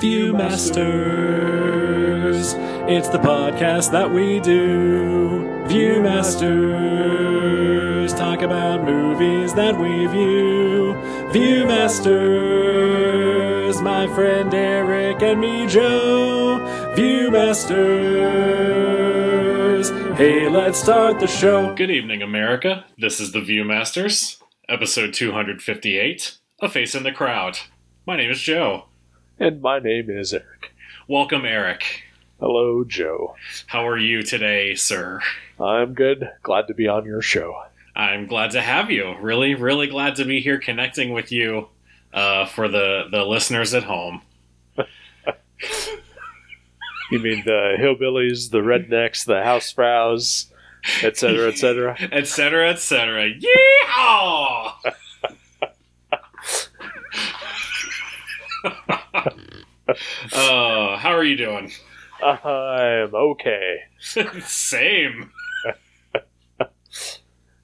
Viewmasters. It's the podcast that we do. Viewmasters. Talk about movies that we view. Viewmasters. My friend Eric and me, Joe. Viewmasters. Hey, let's start the show. Good evening, America. This is the Viewmasters, episode 258 A Face in the Crowd. My name is Joe. And my name is Eric. Welcome, Eric. Hello, Joe. How are you today, sir? I'm good. Glad to be on your show. I'm glad to have you. Really, really glad to be here connecting with you uh, for the, the listeners at home. You mean the hillbillies, the rednecks, the house housefrows, etc., etc.? etc., etc. Yeehaw! uh, how are you doing? I'm okay. Same.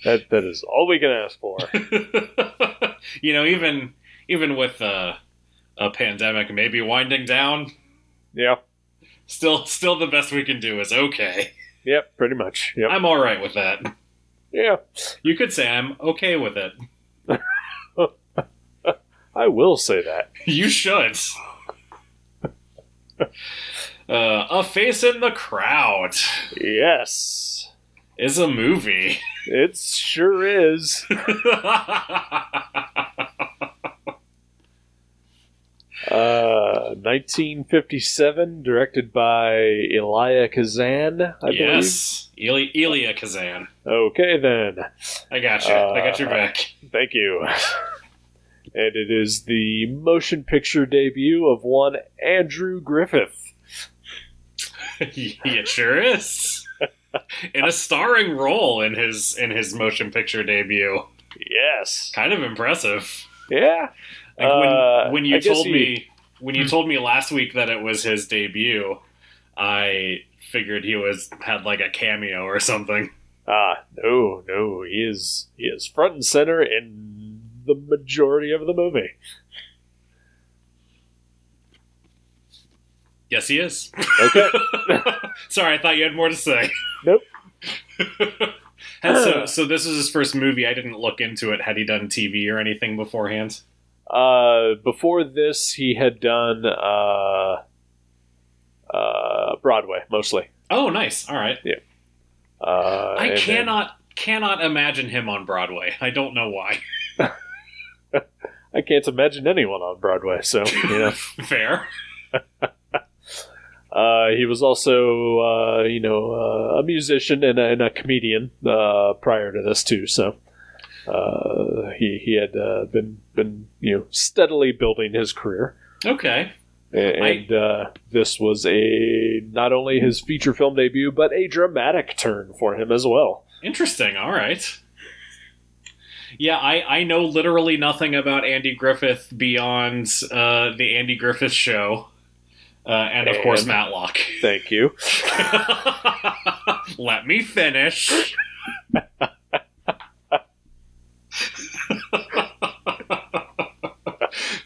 That that is all we can ask for. you know, even even with uh, a pandemic maybe winding down, Yeah. still still the best we can do is okay. Yep. Pretty much. Yep. I'm all right with that. Yeah. You could say I'm okay with it. I will say that. You should. Uh, a Face in the Crowd Yes. is a movie. It sure is. Uh, 1957, directed by Elia Kazan, I yes, Ili- Elia Kazan. Okay, then. I got you. I got your Uh, back. Thank you. And it is the motion picture debut of one Andrew Griffith. it sure is. in a starring role in his in his motion picture debut. Yes. Kind of impressive. Yeah. Like when Uh, when you I told he- me when you Hmm. told me last week that it was his debut, I figured he was had like a cameo or something. Ah, no, no. He is he is front and center in the majority of the movie. Yes, he is. Okay. Sorry, I thought you had more to say. Nope. So, so this is his first movie. I didn't look into it. Had he done TV or anything beforehand? Uh, before this, he had done uh, uh, Broadway mostly. Oh, nice. All right. Uh, I and then- cannot cannot imagine him on Broadway. I don't know why. I can't imagine anyone on Broadway. So you know, Fair. uh, he was also uh, you know uh, a musician and a, and a comedian uh, prior to this too. So. Uh, he he had uh, been been you know steadily building his career, Okay. and uh, this was a not only his feature film debut but a dramatic turn for him as well. Interesting. All right. Yeah, I, I know literally nothing about Andy Griffith beyond uh, the Andy Griffith Show, uh, and of course Matlock. Thank you. Let me finish.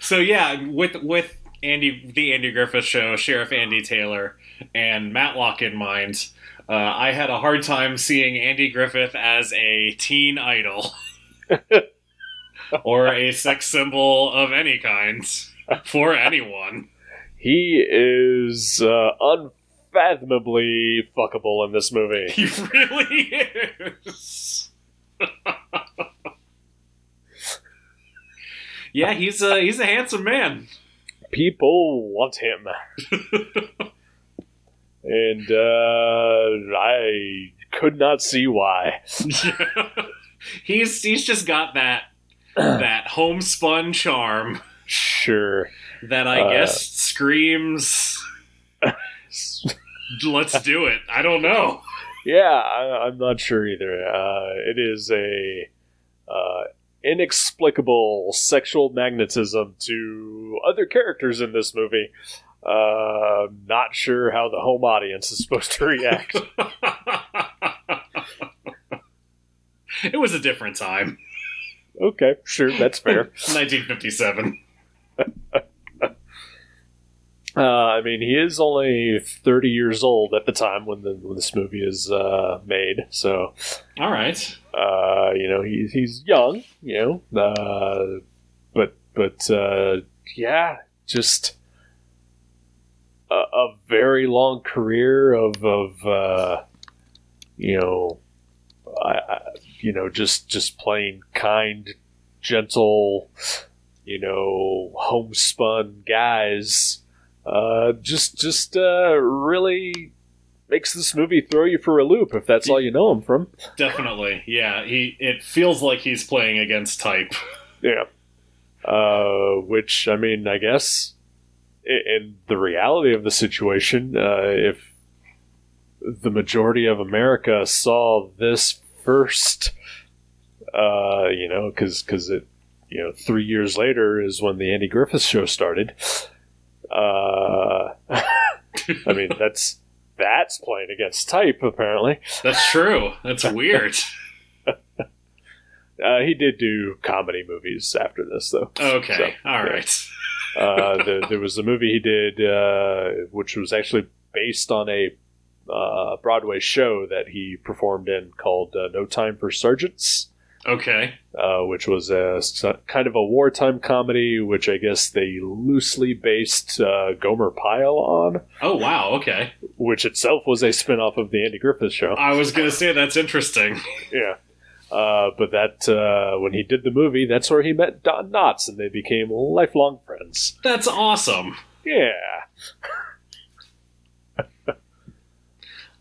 so yeah, with with Andy the Andy Griffith Show, Sheriff Andy Taylor, and Matlock in mind, uh, I had a hard time seeing Andy Griffith as a teen idol or a sex symbol of any kind for anyone. He is uh, unfathomably fuckable in this movie. He really is. yeah, he's a he's a handsome man. People want him. and uh, I could not see why. he's he's just got that that homespun charm Sure. that I Uh, guess screams let's do it. I don't know. Yeah, I, I'm not sure either. Uh, it is a uh, inexplicable sexual magnetism to other characters in this movie. Uh, not sure how the home audience is supposed to react. it was a different time. okay, sure, that's fair. 1957. Uh, I mean, he is only 30 years old at the time when, the, when this movie is uh, made. So, All right. uh, you know, he, he's young, you know, uh, but, but, uh, yeah, just a, a very long career of, of, uh, you know, I, I, you know, just, just playing kind, gentle, you know, homespun guys uh, just just uh, really makes this movie throw you for a loop if that's all you know him from. Definitely. Yeah. He. It feels like he's playing against type. Yeah. Uh, which I mean, I guess in the reality of the situation, uh, if the majority of America saw this first, uh, you know, because because it, you know, three years later is when the Andy Griffith Show started. Uh, I mean, that's that's playing against type apparently. That's true. That's weird. Uh, he did do comedy movies after this, though. Okay. So, All yeah. right. Uh, the, there was a movie he did, uh, which was actually based on a uh, Broadway show that he performed in called uh, No Time for Sergeants, Okay. uh, which was a kind of a wartime comedy, which I guess they loosely based uh, Gomer Pyle on, Oh wow. Okay. which itself was a spin off of the Andy Griffith Show. I was gonna say that's interesting. Yeah. Uh, but that uh, when he did the movie, that's where he met Don Knotts, and they became lifelong friends. That's awesome. Yeah.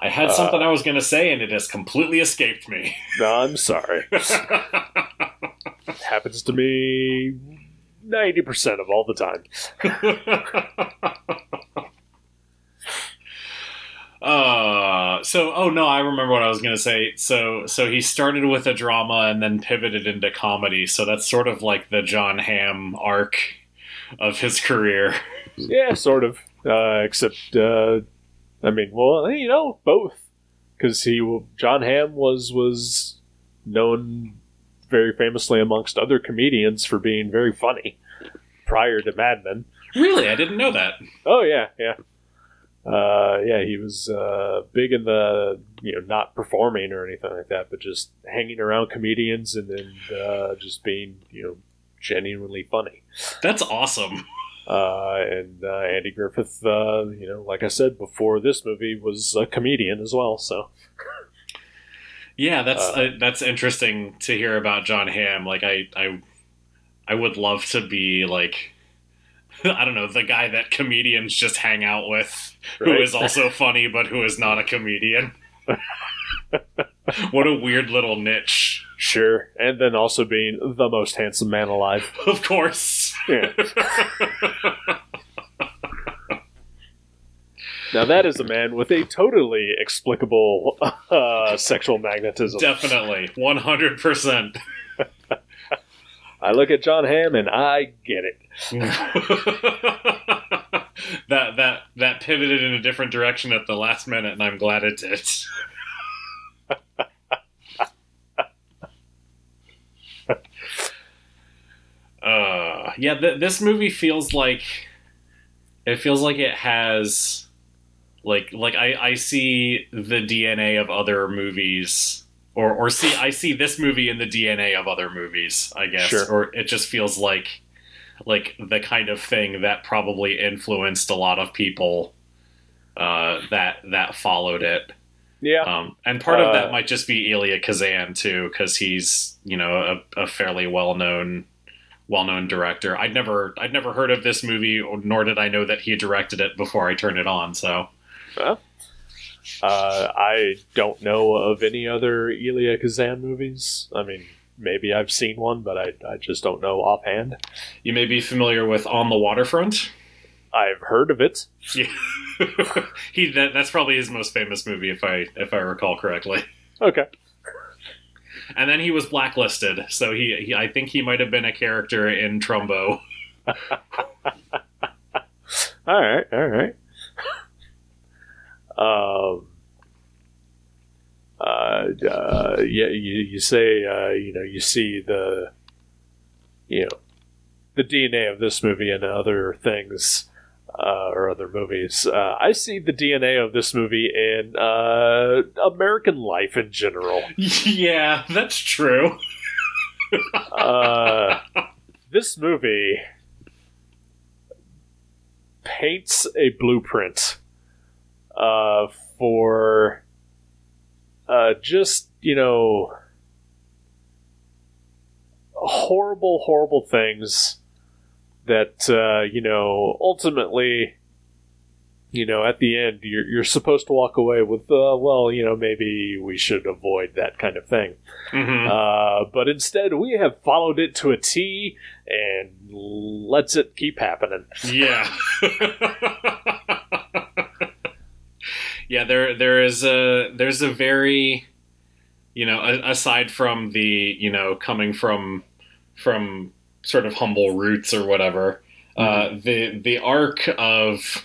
I had something I was gonna say and it has completely escaped me. No, I'm sorry. happens to me 90% of all the time. uh so oh no i remember what i was going to say so so he started with a drama and then pivoted into comedy so that's sort of like the jon Hamm arc of his career Yeah, sort of. Uh, except, uh, I mean, well, you know, both. Because he, Jon Hamm was was known very famously amongst other comedians for being very funny prior to Mad Men. really i didn't know that Oh yeah, yeah, uh, yeah. He was uh, big in the you know not performing or anything like that, but just hanging around comedians and then uh, just being you know genuinely funny. that's awesome Uh, and uh, Andy Griffith, uh, you know, like I said before, this movie was a comedian as well. So yeah that's Uh, uh, that's interesting to hear about jon Hamm. like i i i would love to be like I don't know, the guy that comedians just hang out with, who Right. is also funny but who is not a comedian. what a weird little niche. sure, and then also being the most handsome man alive. Of course. Yeah. now that is a man with a totally explicable uh, sexual magnetism. Definitely. 100%. I look at Jon Hamm and I get it. that that that pivoted in a different direction at the last minute and I'm glad it did. uh yeah, th- this movie feels like it feels like it has like like I I see the DNA of other movies or or see I see this movie in the DNA of other movies, I guess. Sure. Or it just feels like like the kind of thing that probably influenced a lot of people uh, that that followed it. Yeah, Um, and part of that Uh, might just be Elia Kazan too, because he's you know a, a fairly well known well known director. I'd never I'd never heard of this movie, nor did I know that he directed it before I turned it on. So uh, I don't know of any other Elia Kazan movies. I mean, maybe I've seen one, but I, I just don't know offhand. you may be familiar with On the Waterfront. I've heard of it. Yeah. he that, that's probably his most famous movie if I if I recall correctly. Okay. And then he was blacklisted, so he, he I think he might have been a character in Trumbo. All right, all right. um, uh, uh, yeah, you, you say, uh, you know, you see the, you know, the DNA of this movie and other things. Uh, or other movies. Uh, I see the DNA of this movie in uh, American life in general. yeah, that's true. Uh, this movie paints a blueprint uh, for uh, just, you know, horrible, horrible things that, uh, you know, ultimately, you know, at the end, you're, you're supposed to walk away with, uh, well, you know, maybe we should avoid that kind of thing. hmm Uh, but instead, we have followed it to a T and lets it keep happening. Yeah. yeah, there there is a there's a very you know, a, aside from the, you know, coming from from sort of humble roots or whatever, uh, the the arc of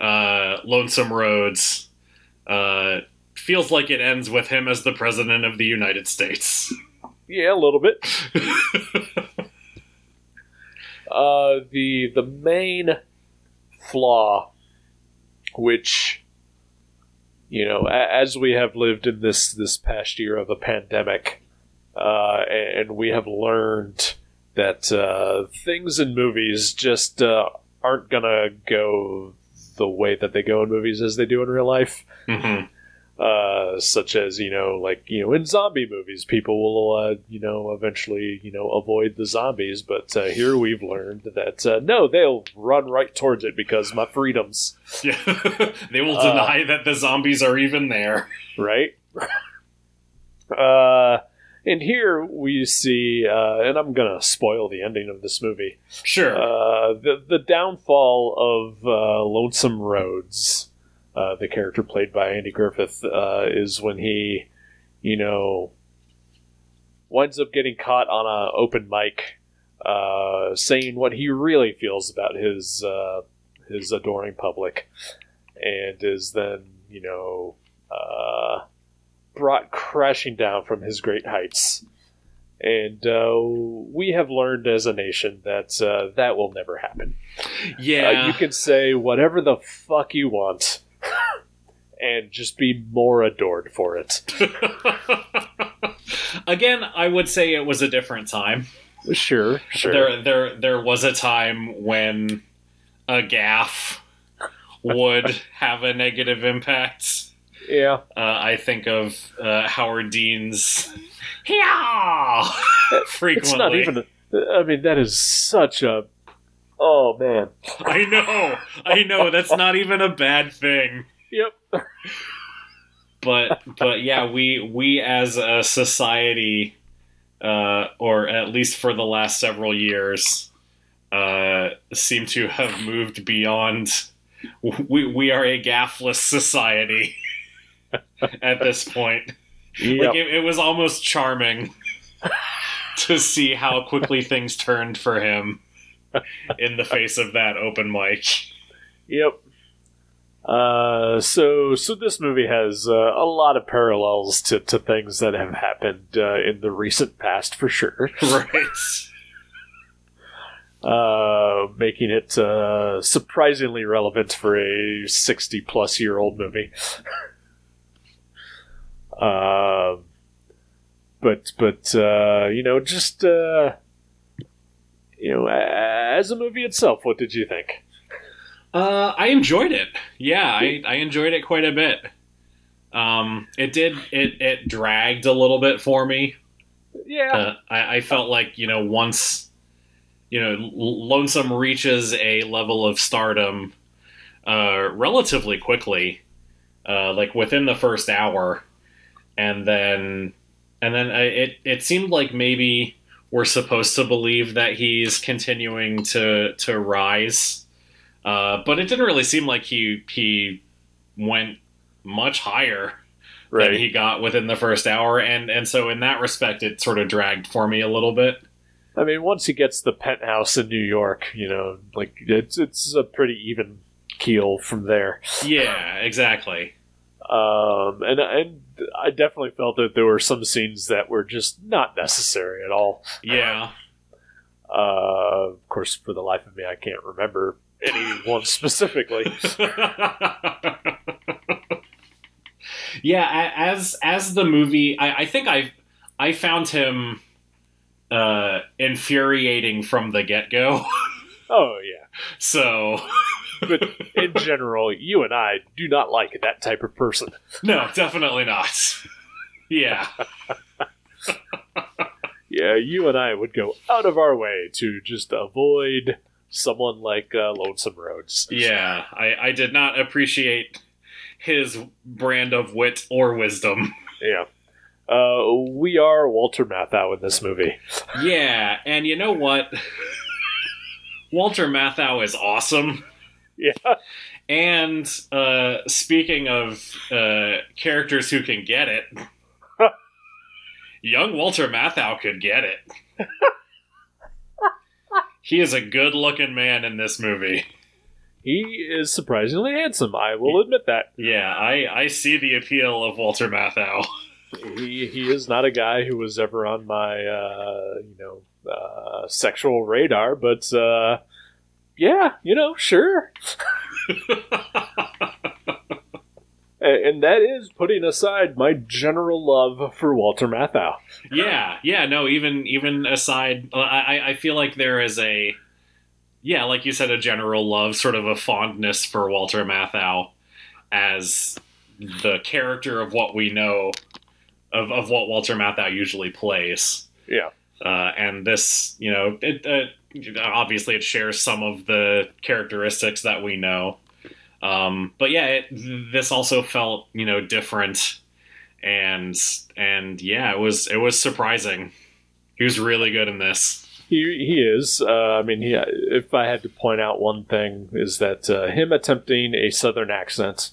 uh, Lonesome Rhodes uh, feels like it ends with him as the president of the United States. Yeah, a little bit. Uh, the the main flaw, which you know, a- as we have lived in this this past year of a pandemic, uh, and we have learned that uh, things in movies just uh, aren't gonna go the way that they go in movies as they do in real life. hmm Uh, such as you know, like you know, in zombie movies, people will uh, you know eventually you know avoid the zombies, but uh, here we've learned that uh, no, they'll run right towards it because my freedoms, Yeah, they will deny that the zombies are even there. right? uh, and here we see, uh, and I'm gonna spoil the ending of this movie. Sure. Uh, the the downfall of uh, Lonesome Rhodes, uh, the character played by Andy Griffith, uh, is when he, you know, winds up getting caught on a open mic, uh, saying what he really feels about his uh, his adoring public, and is then you know uh, brought crashing down from his great heights. And uh, we have learned as a nation that uh, that will never happen. yeah. Uh, you can say whatever the fuck you want and just be more adored for it. Again, I would say it was a different time. Sure, sure. There, there, there was a time when a gaff would have a negative impact. Yeah. Uh, I think of uh, Howard Dean's "Yeah" frequently. It's not even. I mean, that is such a. Oh, man. I know, I know. That's not even a bad thing. Yep. but but yeah, we we as a society, uh, or at least for the last several years, uh, seem to have moved beyond. We we are a gaffless society at this point. Yep. Like it, it was almost charming to see how quickly things turned for him in the face of that open mic. Yep. Uh, so so this movie has uh, a lot of parallels to, to things that have happened uh, in the recent past for sure, Right. uh, making it uh, surprisingly relevant for a sixty plus year old movie. Um, but but uh, you know just uh, you know as a movie itself, what did you think? Uh, I enjoyed it. Yeah, I, I enjoyed it quite a bit. Um, it did it it dragged a little bit for me. Yeah, Uh, I, I felt like you know once you know L- Lonesome reaches a level of stardom uh, relatively quickly, uh, like within the first hour, and then and then I, it it seemed like maybe we're supposed to believe that he's continuing to to rise, uh, but it didn't really seem like he he went much higher right. than he got within the first hour, and and so in that respect, it sort of dragged for me a little bit. I mean, once he gets the penthouse in New York, you know, like it's it's a pretty even keel from there. Yeah, exactly. Um, and and I definitely felt that there were some scenes that were just not necessary at all. Yeah, Uh, of course, for the life of me, I can't remember anyone specifically. yeah, as as the movie, I, I think I I found him uh, infuriating from the get go. Oh yeah, so but in general, you and I do not like that type of person. no, definitely not. yeah, Yeah, you and I would go out of our way to just avoid someone like uh, Lonesome Rhodes. yeah. I I did not appreciate his brand of wit or wisdom. Yeah. Uh, we are Walter Matthau in this movie. Yeah, and you know what? Walter Matthau is awesome. Yeah. And uh, speaking of uh, characters who can get it, young Walter Matthau could get it. he is a good looking man in this movie. He is surprisingly handsome, I will admit that. Yeah, I, I see the appeal of Walter Matthau. He, he is not a guy who was ever on my, uh, you know, uh, sexual radar, but, uh, yeah, you know, sure. And that is putting aside my general love for Walter Matthau. yeah, yeah, no, even even aside, uh, I, I- I feel like there is a, yeah, like you said, a general love, sort of a fondness for Walter Matthau as the character of what we know of, of what Walter Matthau usually plays. Yeah. Uh, and this, you know, it uh, obviously it shares some of the characteristics that we know. Um, but yeah, it, this also felt, you know, different, and and yeah, it was it was surprising. He was really good in this. He, he is. Uh, I mean, he, if I had to point out one thing, is that uh, him attempting a southern accent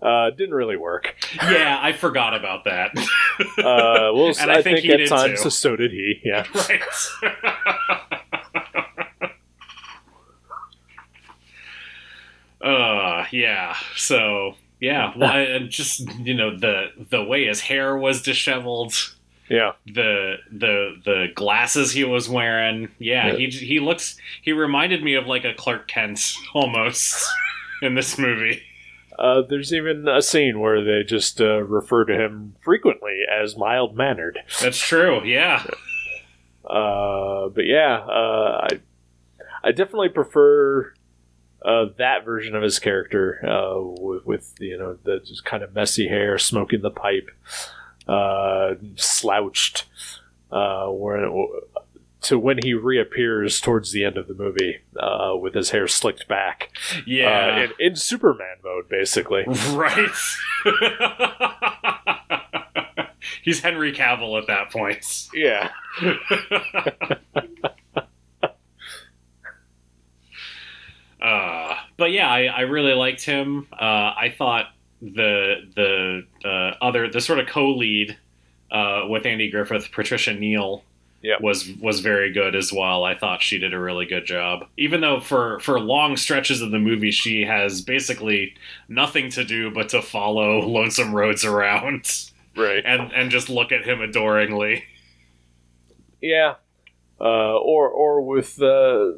uh, didn't really work. Yeah, I forgot about that. Uh, well, And I, I think think, he at did times too. so did he. Yeah. right. uh, yeah. So yeah, well, and just you know the the way his hair was disheveled. Yeah. the the the glasses he was wearing. Yeah, he he looks he reminded me of like a Clark Kent almost in this movie. Uh, there's even a scene where they just uh, refer to him frequently as mild mannered. That's true. Yeah. Uh, but yeah, uh, I I definitely prefer uh, that version of his character uh, with, with you know the just kind of messy hair, smoking the pipe, uh, slouched. Uh, where, to when he reappears towards the end of the movie uh, with his hair slicked back, uh, Yeah. in, in Superman mode, basically. right. He's Henry Cavill at that point. Yeah. uh, but yeah, I, I really liked him. Uh, I thought the the uh, other the sort of co-lead uh, with Andy Griffith, Patricia Neal, Yeah. was was very good as well. I thought she did a really good job, even though for for long stretches of the movie she has basically nothing to do but to follow Lonesome Rhodes around Right. and and just look at him adoringly. Yeah. Uh, or or with uh,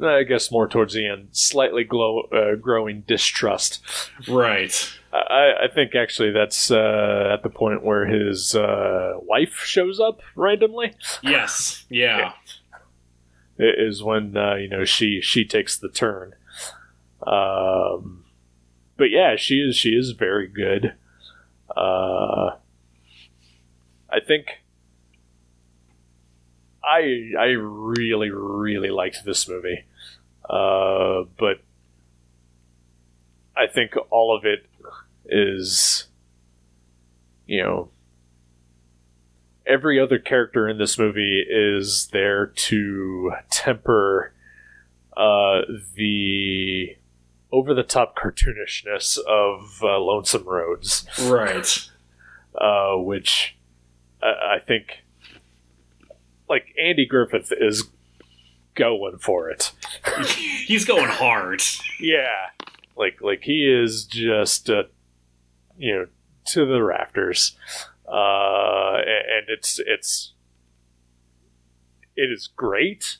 I guess more towards the end, slightly glow, uh, growing distrust. Right. I, I think actually that's uh, at the point where his uh, wife shows up randomly. Yes. Yeah. i- Is when uh, you know she she takes the turn. Um, but yeah, she is she is very good. Uh, I think I I really really liked this movie, uh, but I think all of it is, you know, every other character in this movie is there to temper uh, the over the top cartoonishness of uh, Lonesome Rhodes, Right. uh, which I, I think, like Andy Griffith is going for it. He's going hard. Yeah, like like he is just uh, you know to the rafters, uh, and it's it's it is great.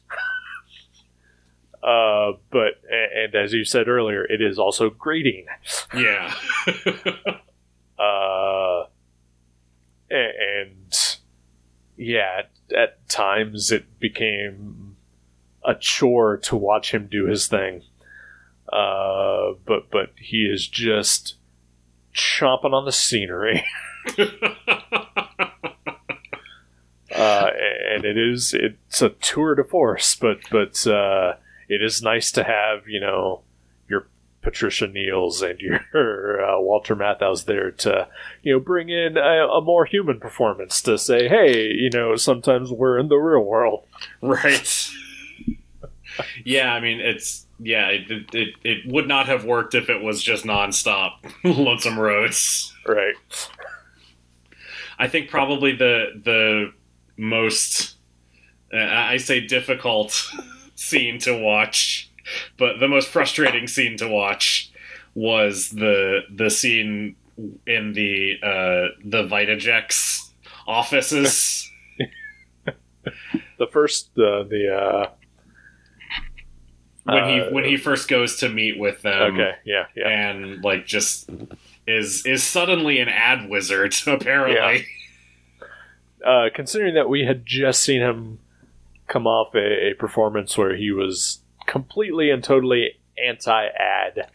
Uh, but and as you said earlier, it is also grating. Yeah. Uh, and yeah, at, times it became a chore to watch him do his thing. Uh, but but he is just chomping on the scenery. uh, and it is it's a tour de force, but but uh, it is nice to have you know Patricia Neals and your uh, Walter Matthau's there to you know bring in a, a more human performance to say, hey, you know, sometimes we're in the real world. right. yeah, I mean, it's yeah, it, it it would not have worked if it was just nonstop Lonesome Rhodes. Right. I think probably the the most uh, I say difficult scene to watch, but the most frustrating scene to watch was the the scene in the uh, the Vitajex offices. The first uh, the uh, when he Uh, when he first goes to meet with them okay, yeah, yeah. and like just is is suddenly an ad wizard apparently uh, considering that we had just seen him come off a, a performance where he was completely and totally anti-ad.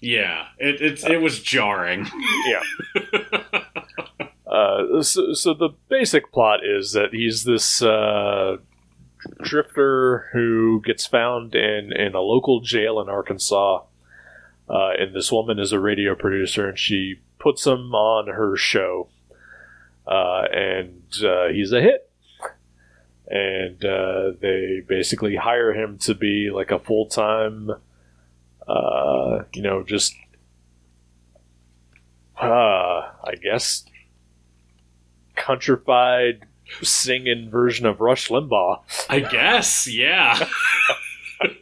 yeah it it's it was jarring Yeah. Uh, so, so the basic plot is that he's this uh, drifter who gets found in, in a local jail in Arkansas. Uh, and this woman is a radio producer, and she puts him on her show. Uh, and uh, he's a hit. And uh, they basically hire him to be like a full time, uh, you know, just, uh, I guess, countrified singing version of Rush Limbaugh. i guess yeah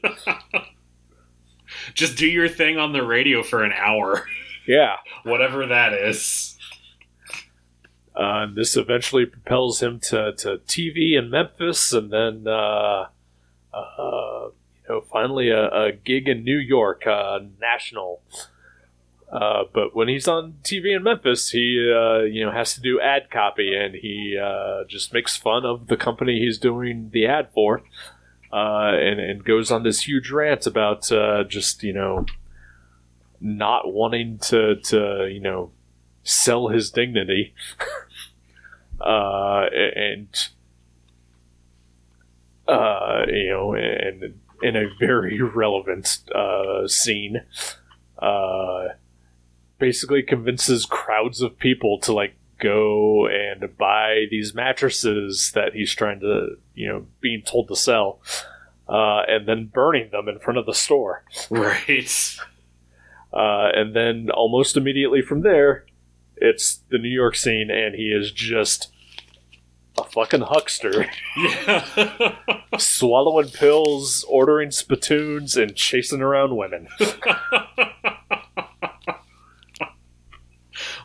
just do your thing on the radio for an hour Yeah. whatever that is Uh, and this eventually propels him to, to TV in Memphis, and then uh, uh, you know finally a, a gig in New York, uh, national. Uh, but when he's on TV in Memphis, he uh, you know has to do ad copy, and he just makes fun of the company he's doing the ad for, and and goes on this huge rant about just you know not wanting to to you know sell his dignity uh, and uh, you know, and in a very relevant uh, scene, uh, basically convinces crowds of people to like go and buy these mattresses that he's trying to, you know, being told to sell, uh, and then burning them in front of the store. right Uh, and then almost immediately from there, it's the New York scene, and he is just a fucking huckster, yeah. Swallowing pills, ordering spittoons, and chasing around women.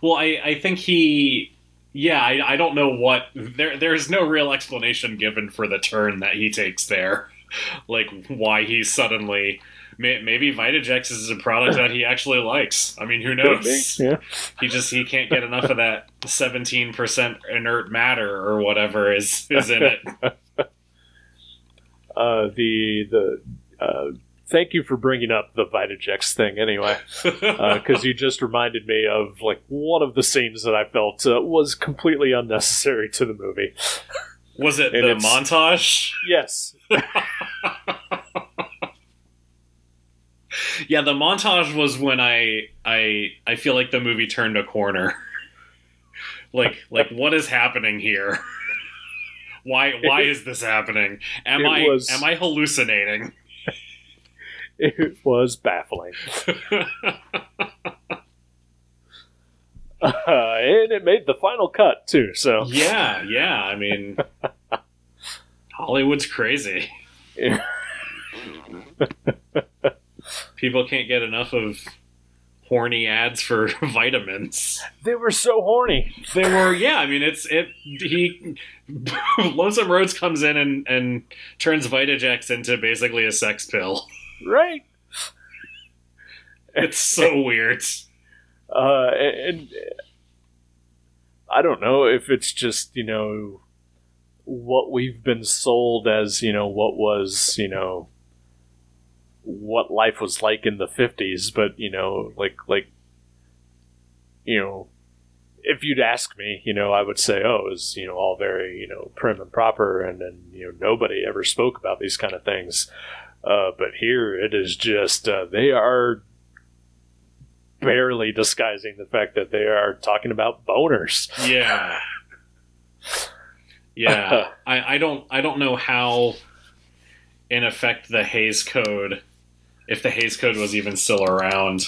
well i i think he yeah I, I don't know what there there's no real explanation given for the turn that he takes there. Like why he's suddenly maybe Vitajex is a product that he actually likes. I mean, who knows? Yeah. He just he can't get enough of that seventeen percent inert matter or whatever is is in it. Uh, the the uh, thank you for bringing up the Vitajex thing anyway, because you just reminded me of like one of the scenes that I felt uh, was completely unnecessary to the movie. Was it And the montage? Yes, Yeah, the montage was when I I I feel like the movie turned a corner. like like what is happening here? why why is this happening? Am I was- am I hallucinating? it was baffling, uh, and it made the final cut too. So yeah, yeah. I mean, Hollywood's crazy. Yeah. People can't get enough of horny ads for vitamins. They were so horny. They were, yeah. I mean, it's it. He Lonesome Rhodes comes in and and turns Vitajex into basically a sex pill. Right. It's so weird. Uh, and, and I don't know if it's just you know what we've been sold as you know what was you know what life was like in the 50s but you know like like you know if you'd ask me you know i would say oh it was you know all very you know prim and proper and then, you know nobody ever spoke about these kind of things uh, but here it is just uh, they are barely disguising the fact that they are talking about boners Yeah. Yeah. I, I don't I don't know how in effect the Hays Code if the Hays Code was even still around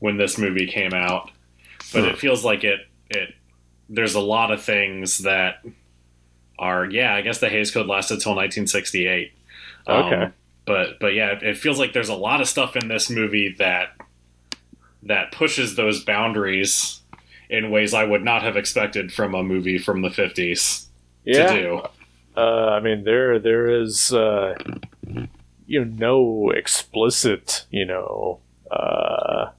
when this movie came out. But Hmm. it feels like it it there's a lot of things that are yeah, I guess the Hays Code lasted till 1968. Okay. Um, but but yeah, it, it feels like there's a lot of stuff in this movie that that pushes those boundaries in ways I would not have expected from a movie from the 50s yeah to do. Uh, I mean, there there is uh, you know no explicit you know uh,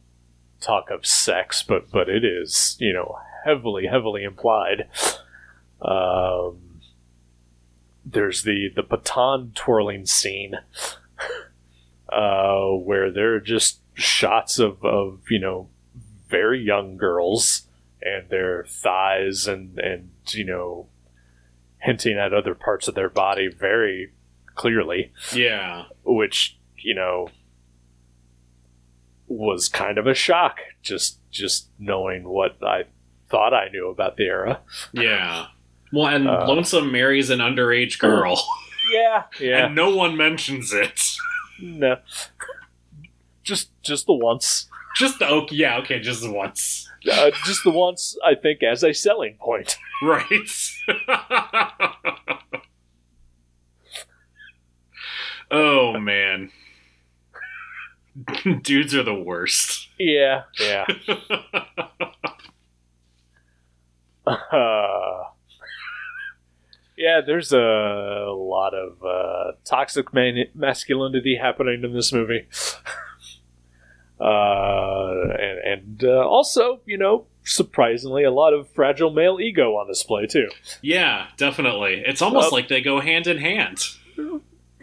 talk of sex, but but it is you know heavily heavily implied. Um, there's the the baton twirling scene uh, where there are just shots of of you know very young girls and their thighs and and you know hinting at other parts of their body very clearly, Yeah. which you know was kind of a shock. Just just knowing what I thought I knew about the era. Yeah. Well, and Uh, Lonesome marries an underage girl, Yeah, yeah, and no one mentions it. no, just just the once, Just the okay, yeah, okay, just the once, uh, just the once. I think as a selling point. right? oh man, dudes are the worst. Yeah, yeah. Uh, yeah, there's a lot of uh, toxic man- masculinity happening in this movie. Uh, and and uh, also, you know, surprisingly, a lot of fragile male ego on display, too. yeah, definitely. It's almost Well- like they go hand in hand.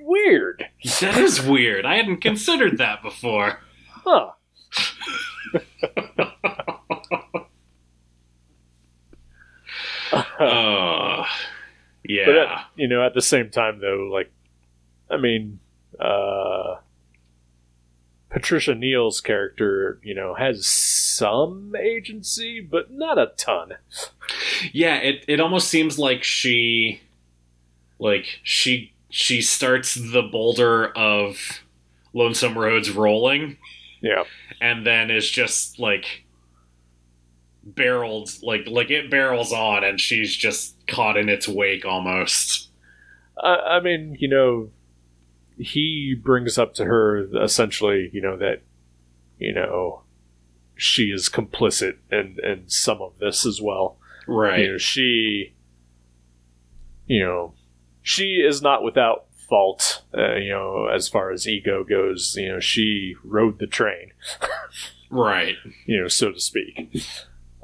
Weird. That is weird. I hadn't considered that before. Huh. Uh, yeah. But at, you know, at the same time, though, like, I mean, uh, Patricia Neal's character, you know, has some agency, but not a ton. Yeah, it it almost seems like she like she she starts the boulder of Lonesome Rhodes rolling Yeah, and then is just like barreled like like it barrels on and she's just caught in its wake almost. I, I mean, you know, he brings up to her essentially, you know, that, you know, she is complicit in in some of this as well. Right. you know, she, you know, she is not without fault. Uh, you know, as far as ego goes, you know, she rode the train, Right. you know, so to speak,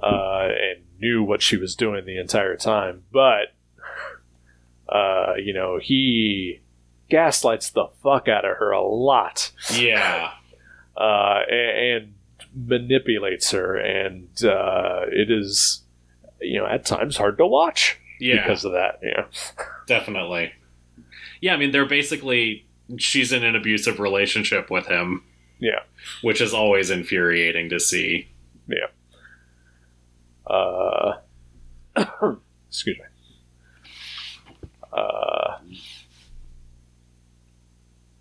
uh, and knew what she was doing the entire time. But, uh, you know, he gaslights the fuck out of her a lot, Yeah. uh, and, and manipulates her, and uh, it is, you know, at times hard to watch Yeah. because of that. Yeah. Definitely. Yeah, I mean they're basically she's in an abusive relationship with him. Yeah. Which is always infuriating to see. Yeah. Uh, excuse me. Uh,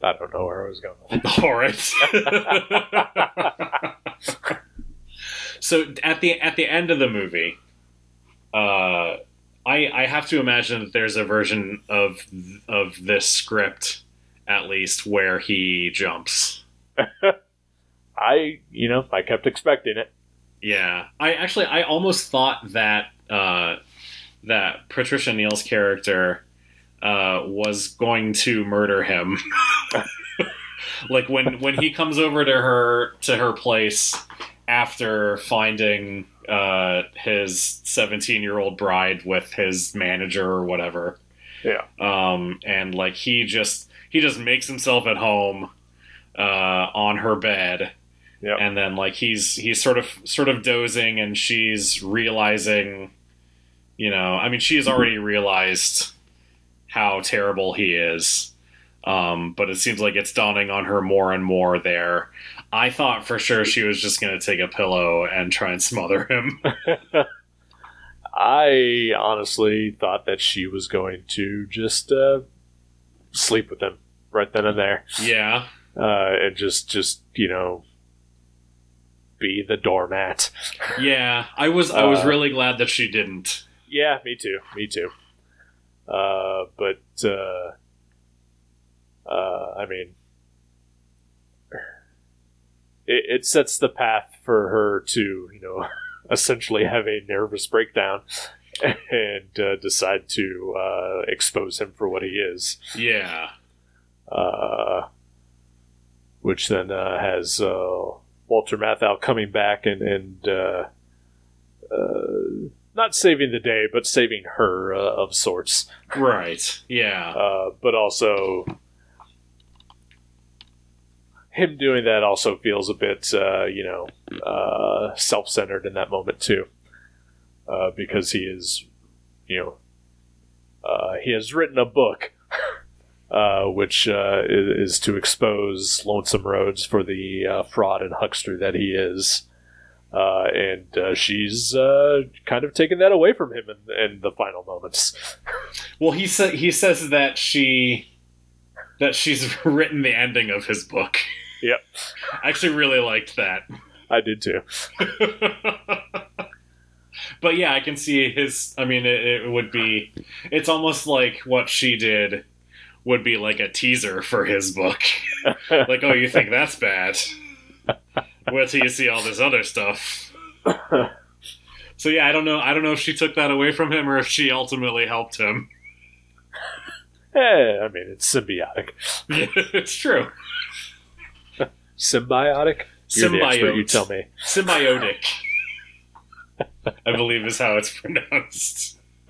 I don't know where I was going. All right. so at the at the end of the movie, uh, I I have to imagine that there's a version of of this script at least where he jumps. I I, you know, I kept expecting it. Yeah, I actually I almost thought that uh, that Patricia Neal's character uh, was going to murder him. like when when he comes over to her to her place after finding uh, his 17 year old bride with his manager or whatever. Yeah. Um, and like he just he just makes himself at home uh, on her bed. Yep. And then like he's he's sort of sort of dozing and she's realizing you know, I mean she's already realized how terrible he is. Um, but it seems like it's dawning on her more and more there. I thought for sure she was just going to take a pillow and try and smother him. I honestly thought that she was going to just uh, sleep with him right then and there, yeah. uh, and just just you know be the doormat. Yeah. I was I was Uh, really glad that she didn't. Yeah, me too. Me too. Uh, but uh, uh, I mean, it, it sets the path for her to, you know, essentially have a nervous breakdown and uh, decide to uh, expose him for what he is. Yeah. Uh, which then uh, has uh, Walter Matthau coming back and and uh, uh, not saving the day, but saving her uh, of sorts. Right. Yeah. Uh, but also, him doing that also feels a bit, uh, you know, uh, self-centered in that moment too, uh, because he is, you know, uh, he has written a book. Uh, which uh, is, is to expose Lonesome Rhodes for the fraud and huckster that he is. And she's kind of taken that away from him in, in the final moments. Well, he said he says that she that she's written the ending of his book. Yep. I actually really liked that. I did too. but yeah, I can see his. I mean, it, it would be. It's almost like what she did would be like a teaser for his book. like, oh, you think that's bad? Wait till you see all this other stuff. So yeah, I don't know. I don't know if she took that away from him or if she ultimately helped him. Eh, I mean, it's symbiotic. it's true. Symbiotic? You're the expert, you tell me. Symbiotic. I believe is how it's pronounced.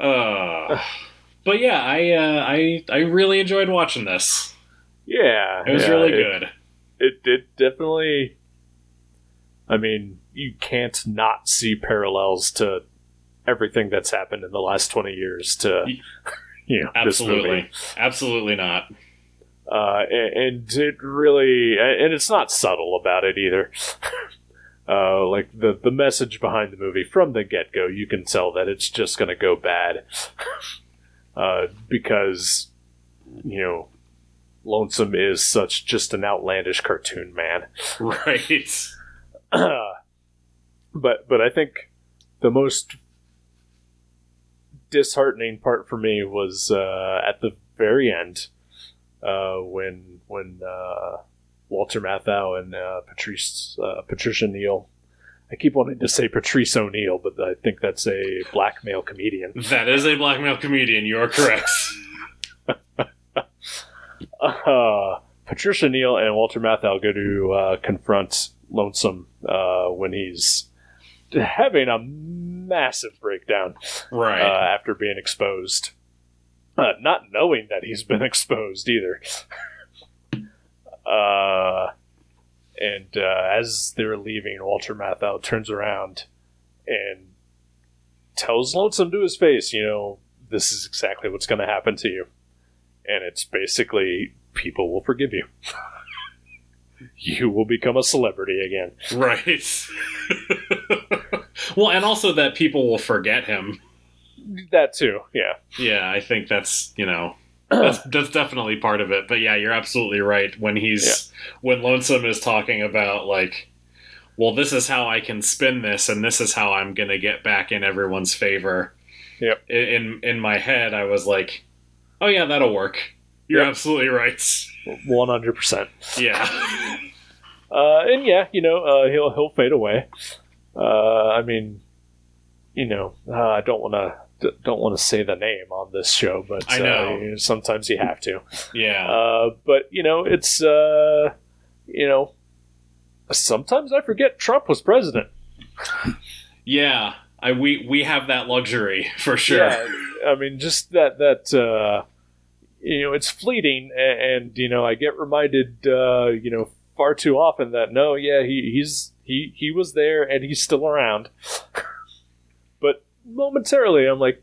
uh, but yeah, I uh, I I really enjoyed watching this. Yeah. It was yeah, really it- good. It, it definitely. I mean, you can't not see parallels to everything that's happened in the last 20 years to, you know. Absolutely, absolutely not. uh, and, and it really and it's not subtle about it either. Uh, like the the message behind the movie from the get go, you can tell that it's just going to go bad, uh, because you know, Lonesome is such just an outlandish cartoon man. Right. but but I think the most disheartening part for me was uh, at the very end uh, when when uh, Walter Matthau and uh, Patrice uh, Patricia Neal. I keep wanting to say Patrice O'Neill, but I think that's a black male comedian. That is a black male comedian. You are correct. uh, Patricia Neal and Walter Matthau go to uh, confront Lonesome uh, when he's having a massive breakdown Right. uh, after being exposed. Uh, not knowing that he's been exposed either. uh, and uh, as they're leaving, Walter Matthau turns around and tells Lonesome to his face, you know, this is exactly what's going to happen to you. And it's basically people will forgive you. you will become a celebrity again. right. well, and also that people will forget him. That too, yeah. Yeah, I think that's you know that's that's definitely part of it. But yeah, you're absolutely right. When he's when Lonesome is talking about like, well, this is how I can spin this, and this is how I'm gonna get back in everyone's favor. Yep. In in, my head, I was like, oh yeah, that'll work. You're Yep. absolutely right. one hundred percent. Yeah. Uh, and yeah, you know, uh, he'll he'll fade away. Uh, I mean, you know, uh, I don't want to don't want to say the name on this show, but I know. uh, sometimes you have to. Yeah. Uh, but you know, it's uh, you know, sometimes I forget Trump was president. yeah. I we we have that luxury for sure. Yeah, I mean, just that that uh, you know, it's fleeting, and, and you know, I get reminded, uh, you know, far too often that no, yeah, he he's he he was there and he's still around. but momentarily, I'm like,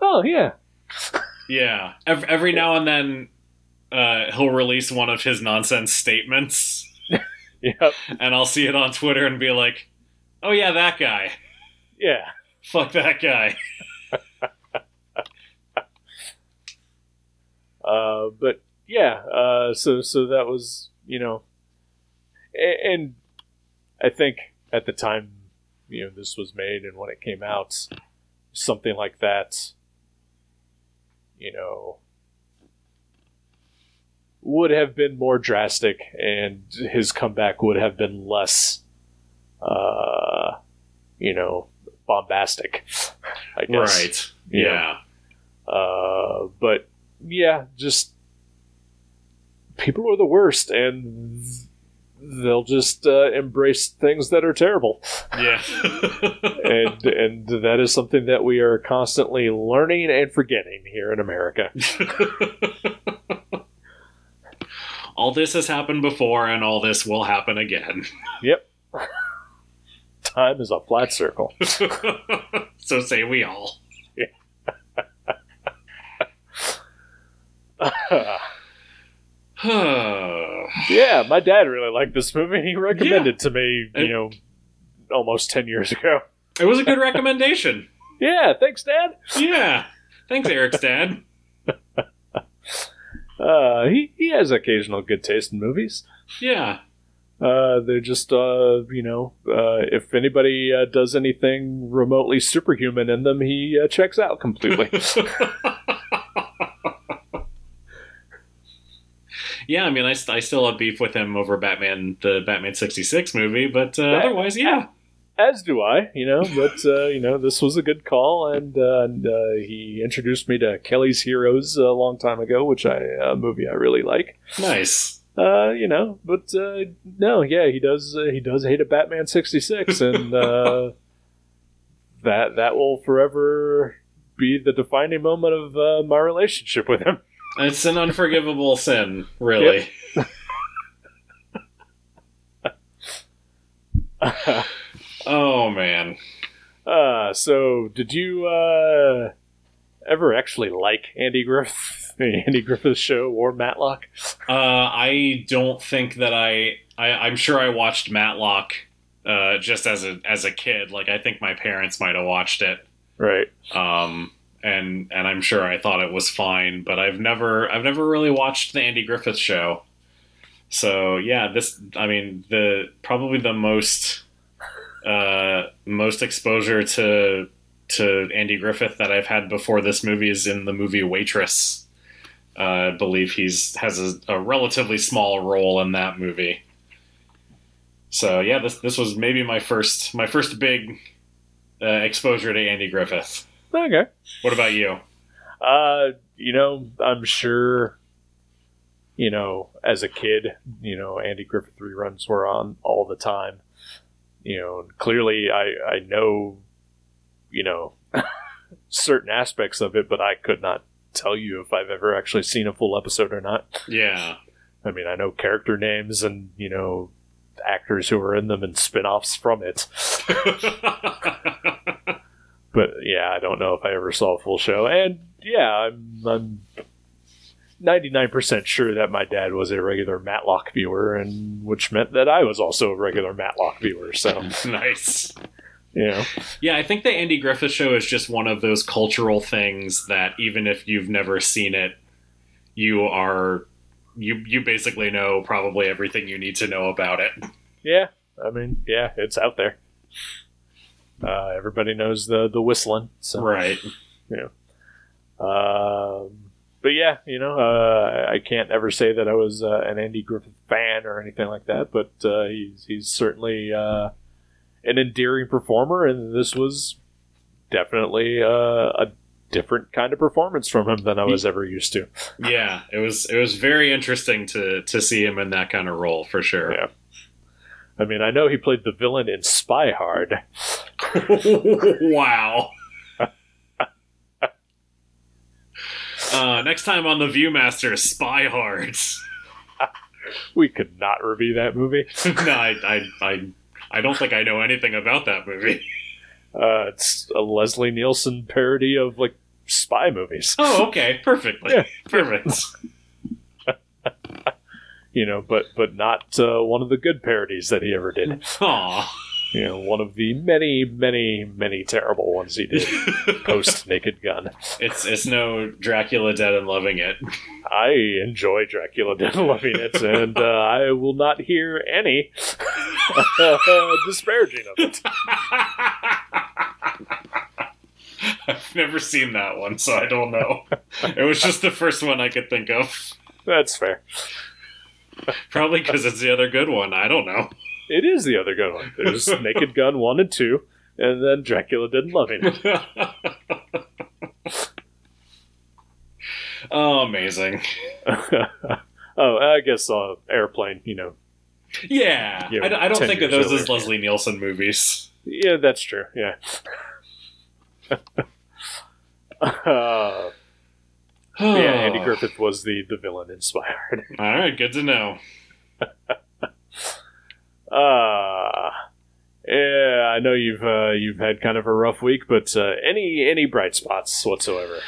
oh yeah, Yeah. Every, every now and then uh, he'll release one of his nonsense statements yeah, and I'll see it on Twitter and be like, "Oh yeah, that guy. yeah. Fuck that guy." Uh, but yeah, uh, so so that was you know, and, I think at the time you know this was made and when it came out, something like that, you know, would have been more drastic, and his comeback would have been less, uh, you know, bombastic. I guess. Right. Yeah. Yeah. Uh, but yeah, just people are the worst, and they'll just uh, embrace things that are terrible, Yeah. and and that is something that we are constantly learning and forgetting here in America. all this has happened before and all this will happen again. Yep, time is a flat circle. so say we all. yeah, my dad really liked this movie. He recommended it to me, you And- know, almost ten years ago. it was a good recommendation. Yeah, thanks, Dad. Yeah. Thanks, Eric's dad. Uh, he he has occasional good taste in movies. Yeah. Uh, they're just, uh, you know, uh, if anybody uh, does anything remotely superhuman in them, he uh, checks out completely. yeah, I mean, I, I still have beef with him over Batman, the Batman 66 movie, but uh, Right. otherwise, yeah. As do I, you know, but, uh, you know, this was a good call, and, uh, and uh, he introduced me to Kelly's Heroes a long time ago, which I, a movie I really like. Nice. Uh, you know, but, uh, no, yeah, he does, uh, he does hate a Batman 66, and, uh, that, that will forever be the defining moment of, uh, my relationship with him. It's an unforgivable sin, really. Oh, man. Uh, so did you uh, ever actually like Andy Griffith, Andy Griffith's show or Matlock? Uh, I don't think that I, I. I'm sure I watched Matlock uh, just as a as a kid. Like I think my parents might have watched it. Right. um, and and I'm sure I thought it was fine, but I've never I've never really watched the Andy Griffith show. So yeah, this I mean the probably the most uh, most exposure to to Andy Griffith that I've had before this movie is in the movie Waitress. Uh, I believe he's has a, a relatively small role in that movie. So yeah, this this was maybe my first my first big uh, exposure to Andy Griffith. Okay. What about you? Uh, you know, I'm sure. You know, as a kid, you know, Andy Griffith reruns were on all the time. You know, clearly, I I know, you know, certain aspects of it, but I could not tell you if I've ever actually seen a full episode or not. Yeah. I mean, I know character names and, you know, actors who are in them and spin offs from it. But yeah, I don't know if I ever saw a full show. And yeah, I'm, I'm 99% sure that my dad was a regular Matlock viewer, and which meant that I was also a regular Matlock viewer. So, nice. know, Yeah, I think the Andy Griffith show is just one of those cultural things that even if you've never seen it, you are you you basically know probably everything you need to know about it. yeah, I mean, yeah, it's out there. Uh, everybody knows the the whistling. So, Right. Um, but yeah, you know, uh, I can't ever say that I was uh, an Andy Griffith fan or anything like that, but uh, he's he's certainly uh, an endearing performer, and this was definitely uh, a different kind of performance from him than I was ever used to. Yeah, it was it was very interesting to to see him in that kind of role for sure. Yeah. I mean, I know he played the villain in Spy Hard. wow. uh, next time on the Viewmaster, Spy Hard. We could not review that movie. no, I, I, I, I don't think I know anything about that movie. Uh, it's a Leslie Nielsen parody of like spy movies. Oh, okay, perfectly, Yeah. perfect. You know, but but not uh, one of the good parodies that he ever did. Aw. You know, one of the many, many, many terrible ones he did post Naked Gun. It's it's no Dracula Dead and Loving It. I enjoy Dracula Dead and Loving It, and uh, I will not hear any disparaging of it. I've never seen that one, so I don't know. It was just the first one I could think of. That's fair. Probably because it's the other good one. I don't know. It is the other good one. There's Naked Gun 1 and 2, and then Dracula Dead and Loving It. oh, amazing. oh, I guess uh, Airplane, you know. Yeah, Yeah, I, don't- I don't think of those as. Leslie Nielsen movies. Yeah, that's true, yeah. uh, yeah, Andy Griffith was the, the villain in Spy Hard. All right, good to know. Uh yeah, I know you've uh, you've had kind of a rough week, but uh, any any bright spots whatsoever?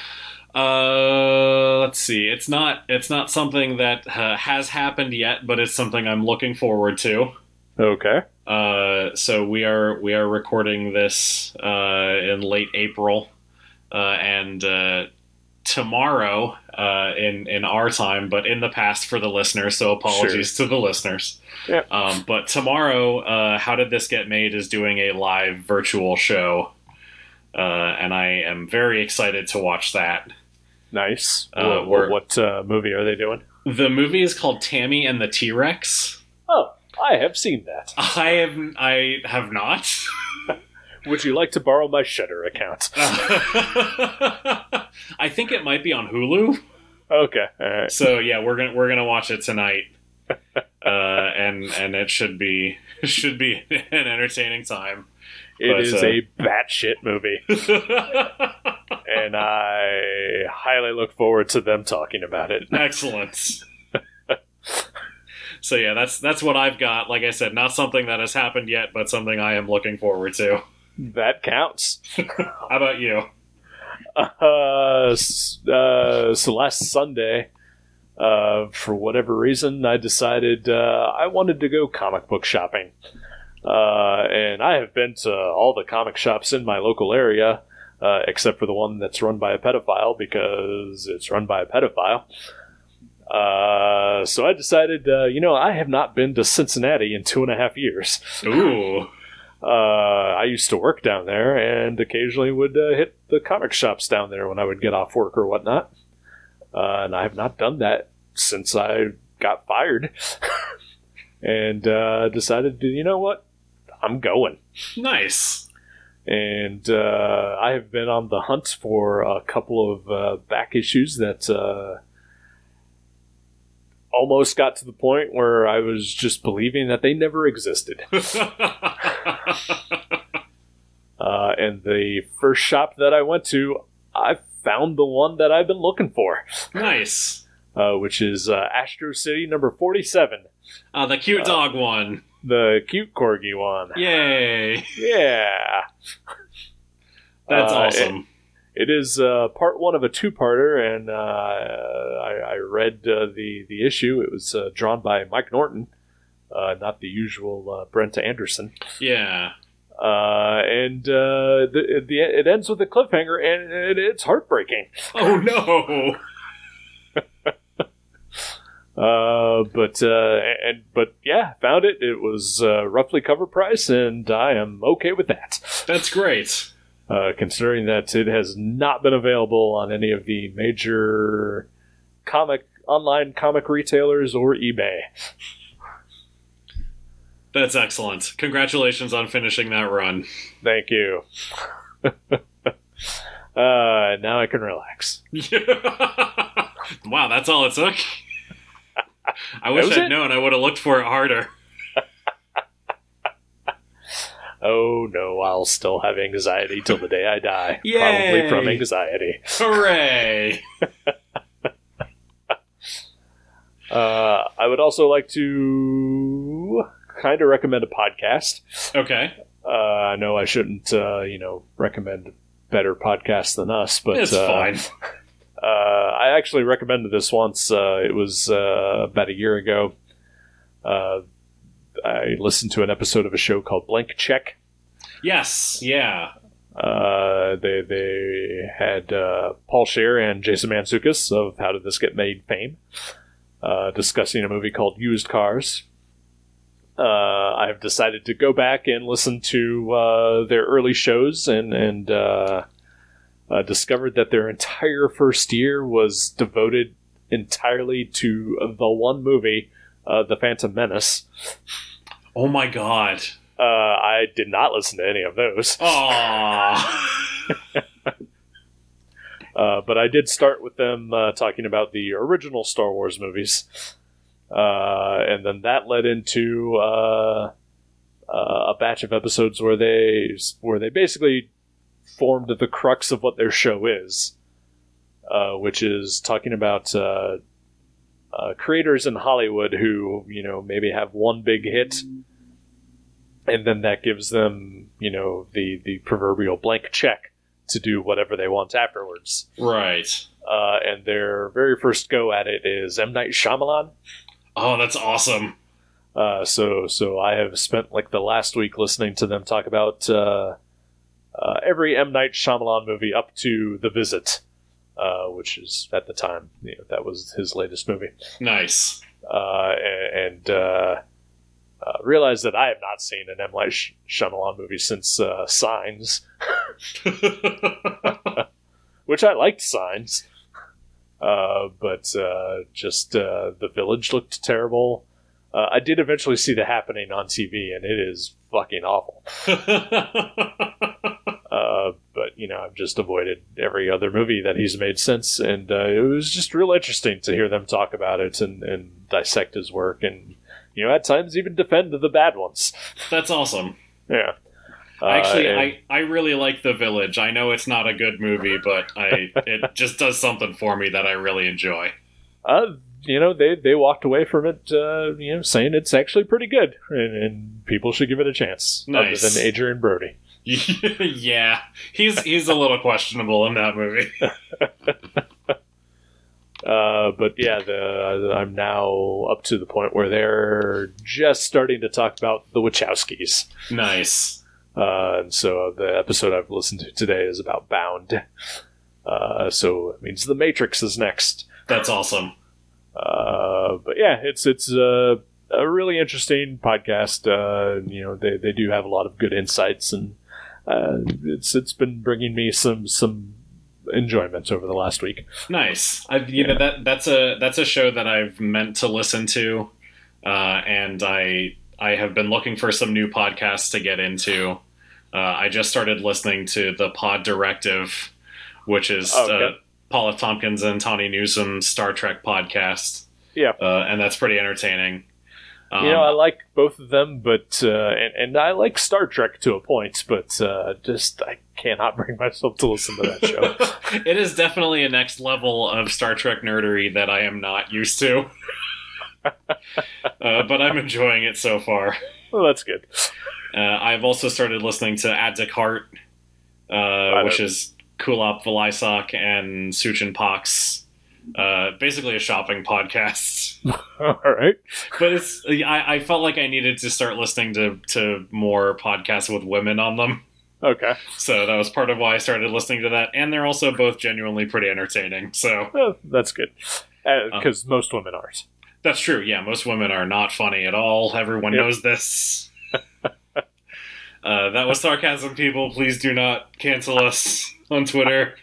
Uh, let's see. It's not. It's not something that uh, has happened yet, but it's something I'm looking forward to. Okay. Uh, so we are we are recording this uh, in late April, uh, and uh, tomorrow uh, in in our time, but in the past for the listeners. So apologies to the listeners. Yeah. Um, but tomorrow, uh, how did this get made? Is doing a live virtual show, uh, and I am very excited to watch that. Nice. Uh, what what uh, movie are they doing? The movie is called Tammy and the T Rex. Oh, I have seen that. I have I have not. Would you like to borrow my Shudder account? I think it might be on Hulu. Okay. All right. So yeah, we're gonna we're gonna watch it tonight, uh, and and it should be should be an entertaining time. It But, is uh, a batshit movie, and I highly look forward to them talking about it. Excellent. so yeah, that's that's what I've got. Like I said, not something that has happened yet, but something I am looking forward to. That counts. How about you? Uh, uh, so last Sunday, uh, for whatever reason, I decided uh, I wanted to go comic book shopping. Uh, and I have been to all the comic shops in my local area, uh, except for the one that's run by a pedophile because it's run by a pedophile. Uh, so I decided, uh, you know, I have not been to Cincinnati in two and a half years. Ooh, I used to work down there and occasionally would uh, hit the comic shops down there when I would get off work or whatnot. Uh, and I have not done that since I got fired. and uh, decided to, you know what? I'm going. nice. And uh, I have been on the hunt for a couple of uh, back issues that uh, almost got to the point where I was just believing that they never existed. Uh, and the first shop that I went to, I found the one that I've been looking for, nice. uh, which is uh, Astro City number 47, Uh, the cute dog one. the cute corgi one. Yay. Yeah. That's Uh, awesome. It is uh, part one of a two-parter, and uh, I, I read uh, the the issue. It was uh, drawn by Mike Norton, uh, not the usual uh, Brent Anderson. yeah. Uh, and uh, the, the it ends with a cliffhanger, and it, it's heartbreaking. Oh no. Uh, but uh, and but yeah, found it. It was uh, roughly cover price, and I am okay with that. That's great. Uh, considering that it has not been available on any of the major comic online comic retailers or eBay. That's excellent. Congratulations on finishing that run. Thank you. uh, now I can relax. wow, that's all it took. I wish I'd it? known. I would have looked for it harder. Oh no, I'll still have anxiety till the day I die. Yay! Probably from anxiety. Hooray! Uh, I would also like to kind of recommend a podcast. Okay, Uh, I know I shouldn't, uh, you know, recommend better podcasts than us, but it's uh, fine. Uh, I actually recommended this once. Uh, it was uh, about a year ago. I listened to an episode of a show called Blank Check. Yes, yeah. Uh, they they had uh, Paul Scheer and Jason Mantzoukas of How Did This Get Made fame uh, discussing a movie called Used Cars. Uh, I've decided to go back and listen to uh, their early shows and and uh, uh, discovered that their entire first year was devoted entirely to the one movie, uh, The Phantom Menace. Oh my god. Uh, I did not listen to any of those. Aww. Uh, but I did start with them uh, talking about the original Star Wars movies, uh, and then that led into uh, uh, a batch of episodes where they where they basically formed the crux of what their show is, uh, which is talking about uh, creators in Hollywood who you know maybe have one big hit, and then that gives them you know the the proverbial blank check to do whatever they want afterwards. right. Uh, and their very first go at it is M Night Shyamalan. Oh, that's awesome. Uh, so so I have spent like the last week listening to them talk about uh, uh, every M Night Shyamalan movie up to The Visit, uh, which is at the time you know, that was his latest movie, Nice. uh, and uh, uh, realized that I have not seen an M Night Sh- Shyamalan movie since uh, Signs, which I liked Signs. Uh, but uh, just uh, the village looked terrible. Uh, I did eventually see the happening on TV, and it is fucking awful. Uh, but you know, I've just avoided every other movie that he's made since, and uh, it was just real interesting to hear them talk about it and, and dissect his work, and you know, at times even defend the bad ones. that's awesome. Yeah. Uh, Actually, and- I, I really like The Village. I know it's not a good movie, but I it just does something for me that I really enjoy. uh, you know, they they walked away from it, uh, you know, saying it's actually pretty good, and, and people should give it a chance. Nice. Other than Adrien Brody. yeah, he's he's a little questionable in that movie. Uh, but yeah, the, I'm now up to the point where they're just starting to talk about the Wachowskis. Nice. Uh, and so the episode I've listened to today is about Bound. Uh, so it means The Matrix is next. That's awesome. Uh, but yeah, it's it's a really interesting podcast. Uh, you know, they, they do have a lot of good insights, and uh, it's it's been bringing me some some enjoyment over the last week. Nice. I, you know that that's a that's a show that I've meant to listen to, uh, and I I have been looking for some new podcasts to get into. Uh, I just started listening to the Pod Directive, which is Oh, okay. uh, Paul F. Tompkins and Tawny Newsome's Star Trek podcast. Yeah. uh, and that's pretty entertaining. Um, you know, I like both of them, but uh, and, and I like Star Trek to a point, but uh, just I cannot bring myself to listen to that show. it is definitely a next level of Star Trek nerdery that I am not used to. uh, but I'm enjoying it so far. well, that's good. Uh, I've also started listening to Add to Cart, uh, which is Kulap Vilaysack and SuChin Pak. Uh, basically a shopping podcast. All right. But it's I, I felt like I needed to start listening to, to more podcasts with women on them. Okay. So that was part of why I started listening to that. And they're also both genuinely pretty entertaining. So Well, that's good. Because most women aren't. that's true. Yeah, most women are not funny at all. Everyone Yep. knows this. uh, that was sarcasm, people. Please do not cancel us on Twitter.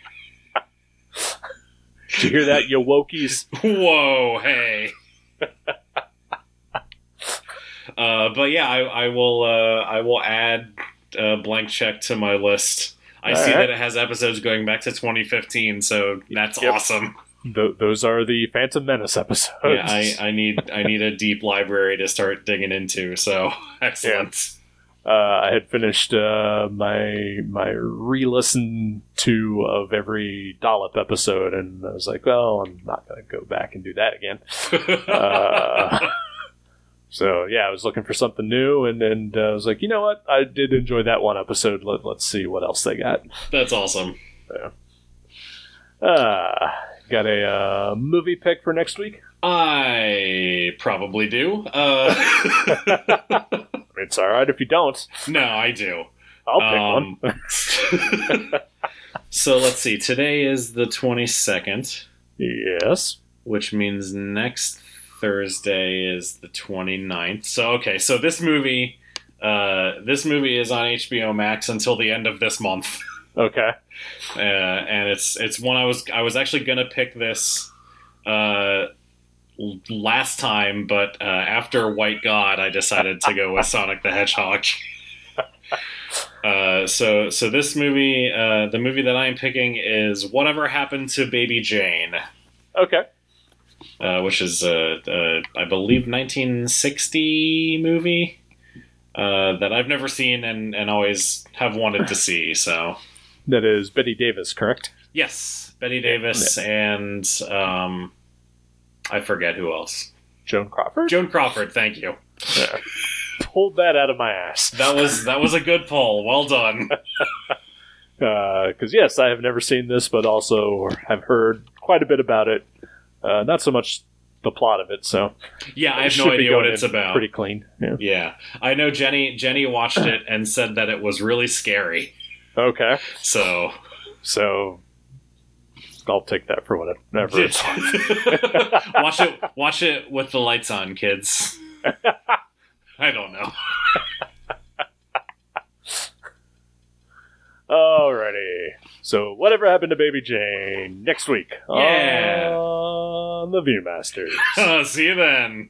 Did you hear that, you wokies? Whoa, hey. uh, but yeah, I, I will. Uh, I will add uh, blank check to my list. I All see right. that it has episodes going back to 2015. So that's Yep. awesome. Th- those are the Phantom Menace episodes. Yeah, I, I need I need a deep library to start digging into. So excellent. Uh, I had finished uh, my my re-listen to of every Dollop episode, and I was like, well, I'm not going to go back and do that again. Uh, so yeah, I was looking for something new, and and uh, I was like, you know what? I did enjoy that one episode. Let, let's see what else they got. that's awesome. Uh, got a uh, movie pick for next week. I probably do. Uh, It's all right if you don't. no, I do. I'll pick Um, one. so let's see. Today is the 22nd, yes. which means next Thursday is the 29th. So okay, so this movie uh, this movie is on HBO Max until the end of this month. Okay. Uh, and it's it's one I was I was actually gonna pick this uh, last time, but uh, after White God, I decided to go with Sonic the Hedgehog. Uh, so so this movie, uh, the movie that I'm picking is Whatever Happened to Baby Jane, Okay. uh, which is I believe 1960 movie uh, that I've never seen and, and always have wanted to see. So That is Bette Davis, correct? yes, Bette Davis and um, I forget who else. Joan Crawford? Joan Crawford. Thank you. Yeah. Pulled that out of my ass. That was that was a good pull. Well done. Because, yes, I have never seen this, but also have heard quite a bit about it. Uh, not so much the plot of it, so. Yeah, I have no idea what it's about. Pretty clean. Yeah. Yeah, I know Jenny. Jenny watched it and said that it was really scary. Okay. So So. I'll take that for whatever it's watch it. Watch it with the lights on, kids. I don't know. Alrighty. So, whatever happened to Baby Jane next week Yeah. on the Viewmasters. See you then.